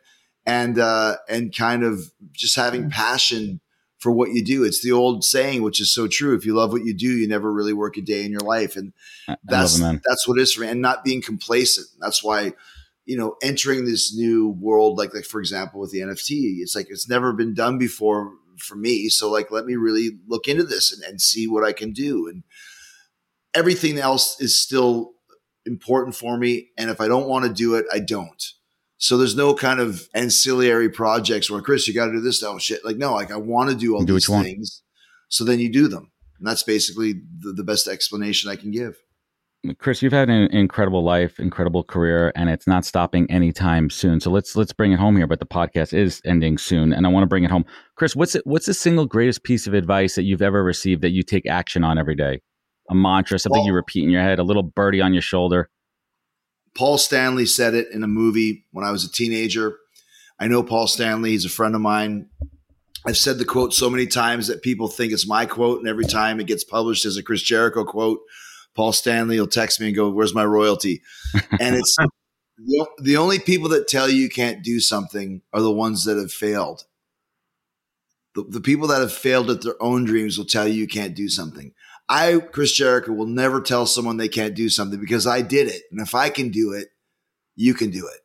and uh, and kind of just having passion for what you do. It's the old saying, which is so true. If you love what you do, you never really work a day in your life, and that's it, that's what it is for me. And not being complacent. That's why you know, entering this new world, like like for example with the NFT, it's like it's never been done before for me. So like, let me really look into this and, and see what I can do. And everything else is still important for me. And if I don't want to do it, I don't. So there's no kind of ancillary projects where Chris, you got to do this. Oh shit! Like no, like I want to do all do these things. So then you do them, and that's basically the, the best explanation I can give. Chris, you've had an incredible life, incredible career, and it's not stopping anytime soon. So let's let's bring it home here. But the podcast is ending soon, and I want to bring it home. Chris, what's it, what's the single greatest piece of advice that you've ever received that you take action on every day? A mantra, something Paul, you repeat in your head, a little birdie on your shoulder. Paul Stanley said it in a movie when I was a teenager. I know Paul Stanley; he's a friend of mine. I've said the quote so many times that people think it's my quote, and every time it gets published as a Chris Jericho quote. Paul Stanley will text me and go, "Where's my royalty?" *laughs* And it's the, only people that tell you you can't do something are the ones that have failed. The, the people that have failed at their own dreams will tell you you can't do something. I, Chris Jericho, will never tell someone they can't do something because I did it, and if I can do it, you can do it.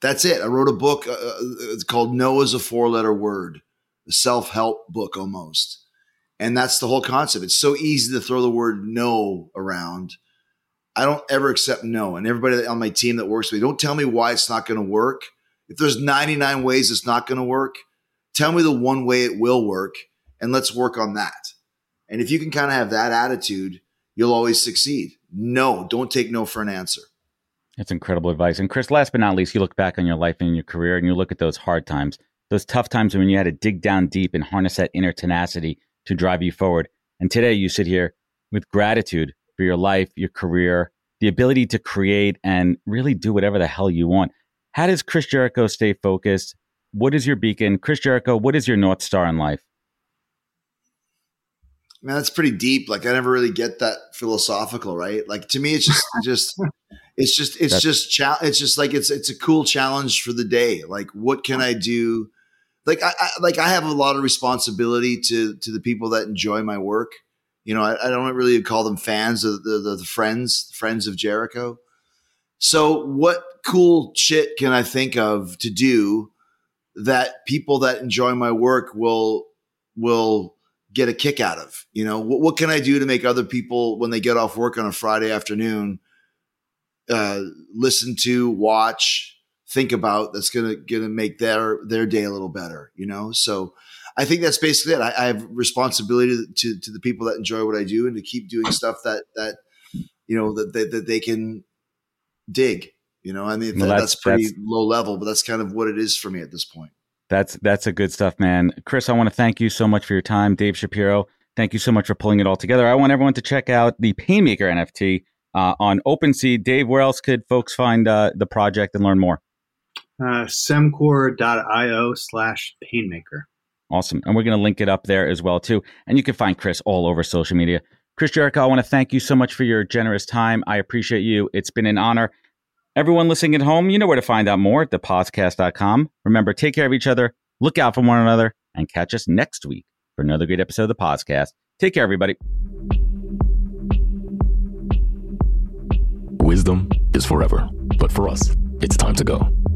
That's it. I wrote a book. Uh, uh it's called "No" is a four-letter word, a self-help book almost and that's the whole concept. It's so easy to throw the word no around. I don't ever accept no. And everybody on my team that works with me, don't tell me why it's not going to work. If there's 99 ways it's not going to work, tell me the one way it will work and let's work on that. And if you can kind of have that attitude, you'll always succeed. No, don't take no for an answer. That's incredible advice. And Chris, last but not least, you look back on your life and your career and you look at those hard times, those tough times when you had to dig down deep and harness that inner tenacity to drive you forward. And today you sit here with gratitude for your life, your career, the ability to create and really do whatever the hell you want. How does Chris Jericho stay focused? What is your beacon? Chris Jericho, what is your North Star in life? Man, that's pretty deep. Like I never really get that philosophical, right? Like to me, it's just, *laughs* just, it's just, it's that's, just, cha- it's just like it's, it's a cool challenge for the day. Like, what can I do like I, I, like I have a lot of responsibility to to the people that enjoy my work. You know, I, I don't really call them fans the, the, the friends, friends of Jericho. So, what cool shit can I think of to do that people that enjoy my work will will get a kick out of? You know, what, what can I do to make other people when they get off work on a Friday afternoon uh, listen to, watch, think about that's gonna gonna make their their day a little better. You know, so I think that's basically it. I, I have responsibility to to the people that enjoy what I do and to keep doing stuff that that you know that they, that they can dig. You know, I mean well, that's, that's, pretty that's, low level, but that's kind of what it is for me at this point. That's that's a good stuff, man. Chris, I want to thank you so much for your time. Dave Shapiro, thank you so much for pulling it all together. I want everyone to check out the Painmaker NFT uh, on OpenSea. Dave, where else could folks find uh, the project and learn more? Uh, semcor.io slash painmaker. Awesome. And we're going to link it up there as well, too. And you can find Chris all over social media. Chris Jericho, I want to thank you so much for your generous time. I appreciate you. It's been an honor. Everyone listening at home, you know where to find out more at thepodcast.com. Remember, take care of each other, look out for one another, and catch us next week for another great episode of the podcast. Take care, everybody. Wisdom is forever, but for us, it's time to go.